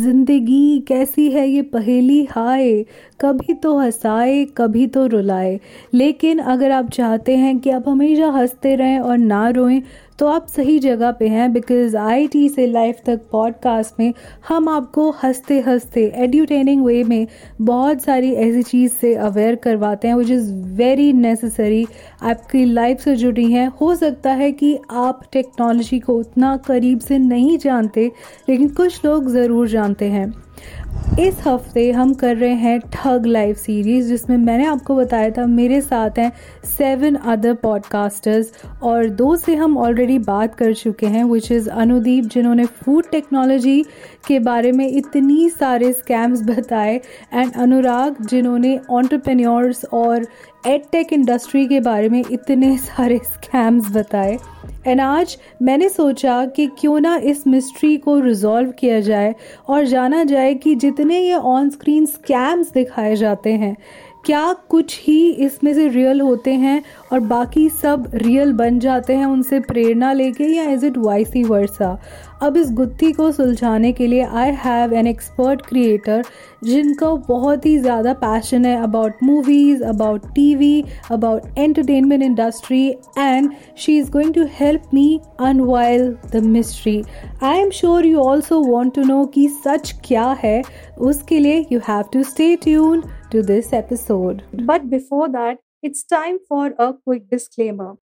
ज़िंदगी कैसी है ये पहेली? हाय, कभी तो हंसाए, कभी तो रुलाए। लेकिन अगर आप चाहते हैं कि आप हमेशा हँसते रहें और ना रोएँ तो आप सही जगह पे हैं बिकॉज़ आई टी से लाइफ तक पॉडकास्ट में हम आपको हँसते हँसते एड्यूटेनिंग वे में बहुत सारी ऐसी चीज़ से अवेयर करवाते हैं विच इज़ वेरी नेसेसरी आपकी लाइफ से जुड़ी हैं। हो सकता है कि आप टेक्नोलॉजी को उतना करीब से नहीं जानते, लेकिन कुछ लोग ज़रूर जानते हैं। इस हफ़्ते हम कर रहे हैं ठग लाइव सीरीज़ जिसमें मैंने आपको बताया था, मेरे साथ हैं सेवन अदर पॉडकास्टर्स और दो से हम ऑलरेडी बात कर चुके हैं विच इज़ अनुदीप, जिन्होंने फ़ूड टेक्नोलॉजी के बारे में इतनी सारे स्कैम्स बताए एंड अनुराग, जिन्होंने ऑन्टरप्रेन्योर्स और एड टेक इंडस्ट्री के बारे में इतने सारे स्कैम्स बताए। एंड आज मैंने सोचा कि क्यों ना इस मिस्ट्री को रिजॉल्व किया जाए और जाना जाए कि जितने ये ऑन स्क्रीन स्कैम्स दिखाए जाते हैं, क्या कुछ ही इसमें से रियल होते हैं और बाकी सब रियल बन जाते हैं उनसे प्रेरणा लेके या इज़ इट वाइसी वर्सा अब इस गुत्थी को सुलझाने के लिए I have an expert creator जिनका बहुत ही ज़्यादा पैशन है about movies about TV about entertainment industry and she is going to help me unveil the mystery I am sure you also want to know कि सच क्या है उसके लिए you have to stay tune to this episode. But before that, it's time for a quick disclaimer.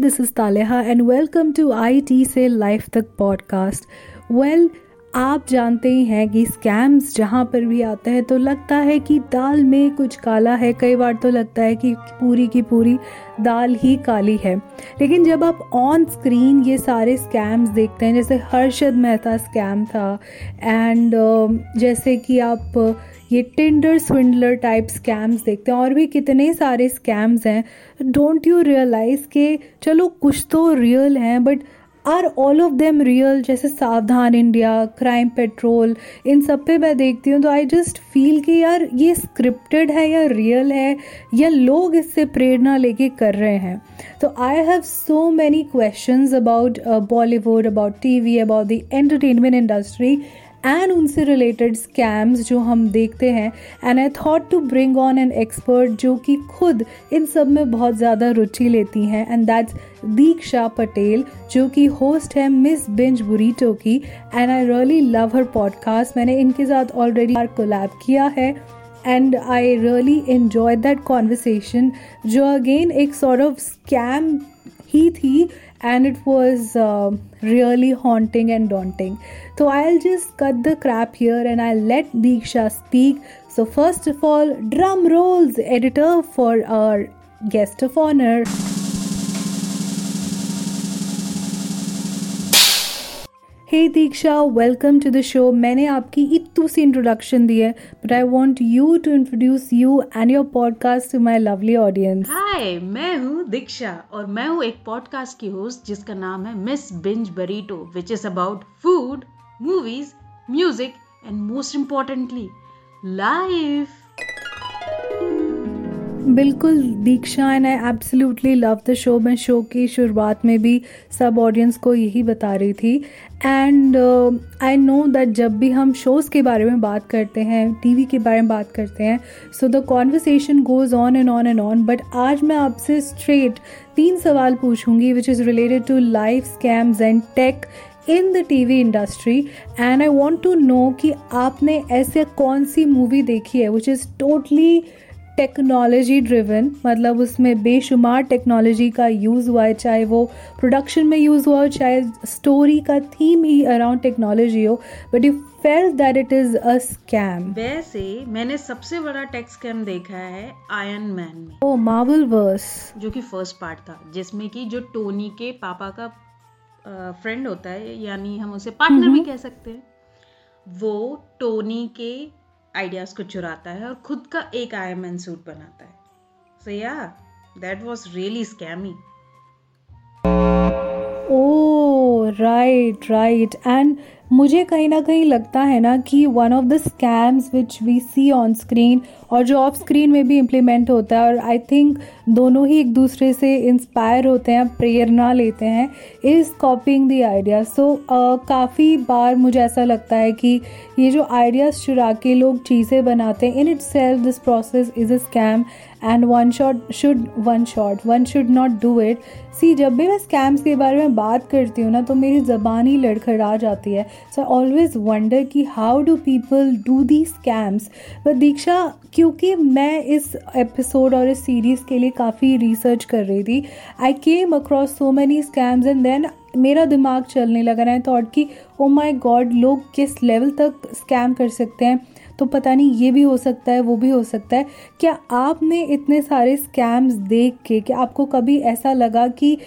This is Taleha and welcome to IT से life तक podcast well आप जानते ही हैं कि स्कैम्स जहाँ पर भी आते हैं तो लगता है कि दाल में कुछ काला है, कई बार तो लगता है कि पूरी की पूरी दाल ही काली है। लेकिन जब आप ऑन स्क्रीन ये सारे स्कैम्स देखते हैं जैसे हर्षद मेहता स्कैम था एंड uh, जैसे कि आप ये टेंडर स्विंडलर टाइप स्कैम्स देखते हैं और भी कितने सारे स्कैम्स हैं। डोंट यू रियलाइज़ के चलो कुछ तो रियल हैं but are all of them real जैसे सावधान इंडिया क्राइम पेट्रोल इन सब पे मैं देखती हूँ तो आई जस्ट फील कि यार ये स्क्रिप्टेड है या रियल है, या लोग इससे प्रेरणा लेके कर रहे हैं। तो I have so many question about Bollywood about T V about the entertainment industry and उनसे रिलेटेड स्कैम्स जो हम देखते हैं and I thought to bring on an expert जो कि खुद इन सब में बहुत ज़्यादा रुचि लेती हैं एंड दैट्स दीक्षा पटेल, जो कि होस्ट है मिस बिंज बुरीटो की and I really love her podcast मैंने इनके साथ ऑलरेडी कोलैब किया है and I really enjoy that conversation जो अगेन एक सॉर्ट ऑफ़ स्कैम ही थी and it was uh, really haunting and daunting. So I'll just cut the crap here and I'll let Deeksha speak. So, first of all, drum rolls, editor, for our guest of honor. Hey Diksha welcome to the show मैंने आपकी इतू सी introduction दी है but I want you to introduce you and your podcast to my lovely audience hi मैं हूँ दीक्षा और मैं हूँ एक पॉडकास्ट की होस्ट जिसका नाम है Miss Binge Burrito which is about food movies music and most importantly life बिल्कुल, Diksha and I absolutely love the show मैं शो की शुरुआत में भी सब ऑडियंस को यही बता रही थी। एंड आई नो दैट जब भी हम शोज़ के बारे में बात करते हैं टीवी के बारे में बात करते हैं so the conversation goes on and on and on but आज मैं आपसे स्ट्रेट तीन सवाल पूछूँगी which is related to life scams and tech in the T V industry and I want to know कि आपने ऐसे कौन सी मूवी देखी है which is totally technology driven मतलब उसमें बेशुमार टेक्नोलॉजी का यूज़ हुआ है चाहे वो प्रोडक्शन में यूज़ हुआ हो चाहे स्टोरी का थीम ही अराउंड टेक्नोलॉजी हो but you feel that it is a scam वैसे मैंने सबसे बड़ा टेक स्कैम देखा है आयरन मैन में। ओ मार्वल वर्स जो कि फ़र्स्ट पार्ट था जिसमें कि जो टोनी के पापा का फ्रेंड होता है यानी हम उसे पार्टनर भी कह सकते हैं वो टोनी के आइडियाज़ को चुराता है और खुद का एक आई एम एन सूट बनाता है। So yeah that was really scammy oh right right and मुझे कहीं ना कहीं लगता है ना कि one of the scams which we see on screen और जो ऑफ़ स्क्रीन में भी इम्प्लीमेंट होता है और आई थिंक दोनों ही एक दूसरे से इंस्पायर होते हैं, प्रेरणा लेते हैं is copying the idea so काफ़ी बार मुझे ऐसा लगता है कि ये जो आइडियाज़ चुरा के लोग चीज़ें बनाते हैं in itself this process is a scam and one shot should one shot one should not do it see जब भी मैं स्कैम्स के बारे में बात करती हूँ ना तो मेरी ज़बान ही लड़खड़ा जाती है। सो ऑलवेज वंडर कि how do people do the scams but Diksha क्योंकि मैं इस एपिसोड और इस सीरीज़ के लिए काफ़ी रिसर्च कर रही थी I came across so many scams and then मेरा दिमाग चलने लगा रहा है थॉट कि ओ माई गॉड लोग किस लेवल तक स्कैम कर सकते हैं? तो पता नहीं, ये भी हो सकता है, वो भी हो सकता है। क्या आपने इतने सारे स्कैम्स देख के, क्या आपको कभी ऐसा लगा कि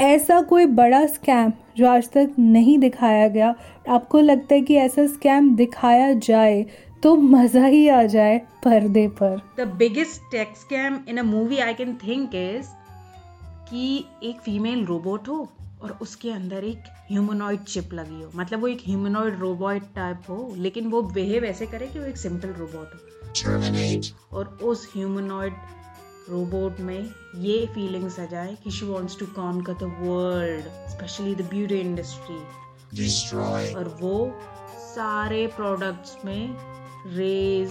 ऐसा कोई बड़ा स्कैम जो आज तक नहीं दिखाया गया। आपको लगता है कि ऐसा स्कैम दिखाया जाए तो मज़ा ही आ जाए पर्दे पर। The biggest tech scam in a movie I can think is कि एक फीमेल रोबोट हो और उसके अंदर एक ह्यूमनॉइड चिप लगी हो। मतलब वो एक ह्यूमनॉइड रोबोट टाइप हो लेकिन वो बिहेव ऐसे करे कि वो एक सिंपल रोबोट हो। और उस ह्यूमनॉइड रोबोट में ये फीलिंग्स आ जाए कि she wants to conquer the world especially the beauty industry और वो सारे प्रोडक्ट्स में रेज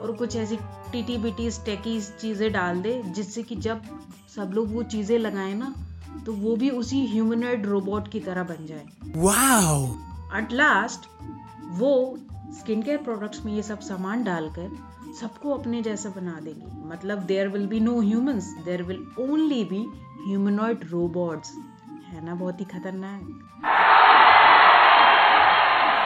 और कुछ ऐसी टीटी बिटी स्टेकी चीज़ें डाल दे जिससे कि जब सब लोग वो चीज़ें लगाए ना तो वो भी उसी ह्यूमनॉइड रोबोट की तरह बन जाए। वाओ एट लास्ट वो स्किन केयर प्रोडक्ट्स में ये सब सामान डालकर सबको अपने जैसा बना देगी। मतलब there will be no humans there will only be humanoid robots है ना? बहुत ही खतरनाक।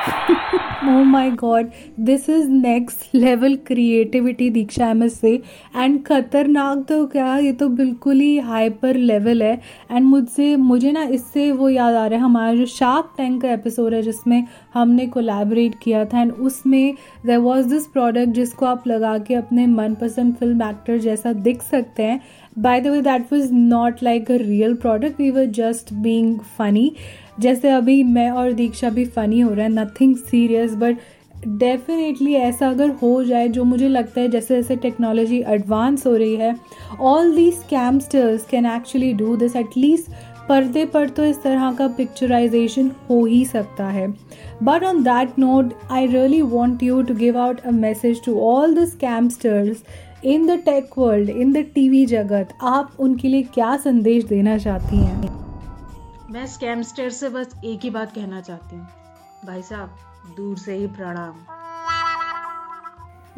oh my god. This is next level creativity Diksha M S से एंड खतरनाक तो क्या? ये तो बिल्कुल ही हाइपर लेवल है. एंड मुझसे, मुझे ना इससे वो याद आ रहा है, हमारा जो शार्क टैंक का एपिसोड है, जिसमें हमने कोलैबोरेट किया था एंड उसमें देर वॉज़ दिस प्रोडक्ट जिसको आप लगा के अपने मनपसंद फ़िल्म एक्टर जैसा दिख सकते हैं. By the way that was not like a real product we were just being funny जैसे अभी मैं और दीक्षा भी फ़नी हो रहा है नथिंग सीरियस बट डेफिनेटली ऐसा अगर हो जाए, जो मुझे लगता है जैसे जैसे टेक्नोलॉजी एडवांस हो रही है all the scamsters can actually do this at least पर्दे पर तो इस तरह का पिक्चराइजेशन हो ही सकता है। But on that note I really want you to give out a message to all the scamsters in the tech world in the TV जगत, आप उनके लिए क्या संदेश देना चाहती हैं? मैं स्कैमस्टर से बस एक ही बात कहना चाहती हूँ। भाई साहब, दूर से ही प्रणाम।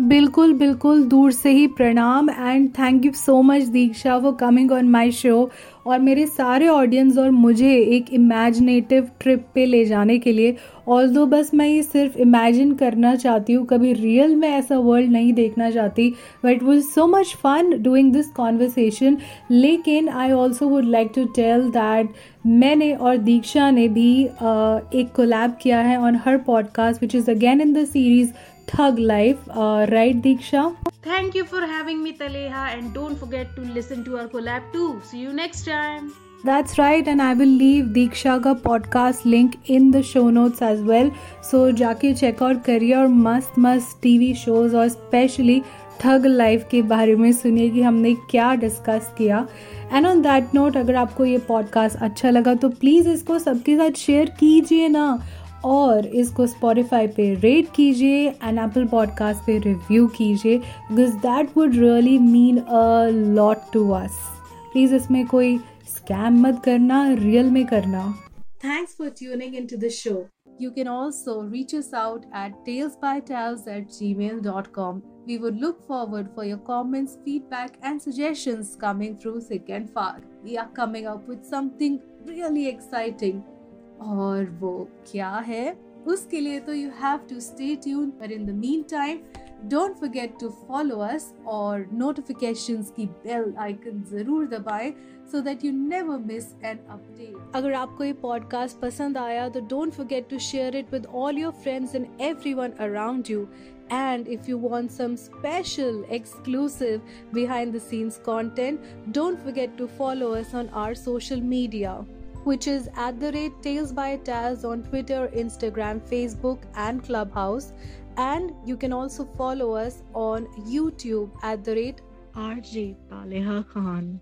बिल्कुल बिल्कुल दूर से ही प्रणाम and thank you so much Diksha for coming on my show और मेरे सारे ऑडियंस और मुझे एक इमेजिनेटिव ट्रिप पे ले जाने के लिए। ऑल दो बस मैं ये सिर्फ़ इमेजिन करना चाहती हूँ कभी रियल में ऐसा वर्ल्ड नहीं देखना चाहती but was so much fun doing this conversation लेकिन I also would like to tell that मैंने और दीक्षा ने भी uh, एक कोलैब किया है on her podcast which is again in the series Thug Life. Uh, right, Diksha? Thank you for having me, Taleha, and don't forget to listen to our collab too. See you next time. That's right, and I will leave Diksha ka podcast link in the show notes as well. So जाके check out करिए और मस्त मस्त TV shows और specially thug life के बारे में सुनिए कि हमने क्या डिस्कस किया एंड ऑन दैट नोट अगर आपको ये पॉडकास्ट अच्छा लगा तो प्लीज़ इसको सबके साथ शेयर कीजिए ना और इसको स्पॉटिफाई पे रेट कीजिए एंड एप्पल पॉडकास्ट पे रिव्यू कीजिए because that would really mean a lot to us please इसमें कोई स्कैम मत करना रियल में करना. Thanks for tuning in to the show you can also reach us out at tales by tales at gmail dot com we would look forward for your comments feedback and suggestions coming through sick and we are coming up with something really exciting और वो क्या है उसके लिए तो you have to stay tune पर in the mean time don't forget to follow us और notification की बेल आइकन ज़रूर दबाएँ so that you never miss an update अगर आपको ये पॉडकास्ट पसंद आया तो don't forget to share it with all your friends and everyone around you And if you want some special exclusive behind the scenes content, don't forget to follow us on our social media. Which is at the rate Tales by Taz on Twitter, Instagram, Facebook, and Clubhouse. And you can also follow us on YouTube at the rate RJ Taleha Khan.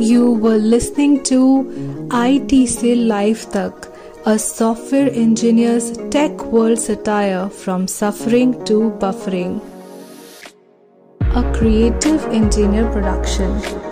You were listening to IT Se Life Tak, a software engineer's tech world satire from suffering to buffering. A creative engineer production.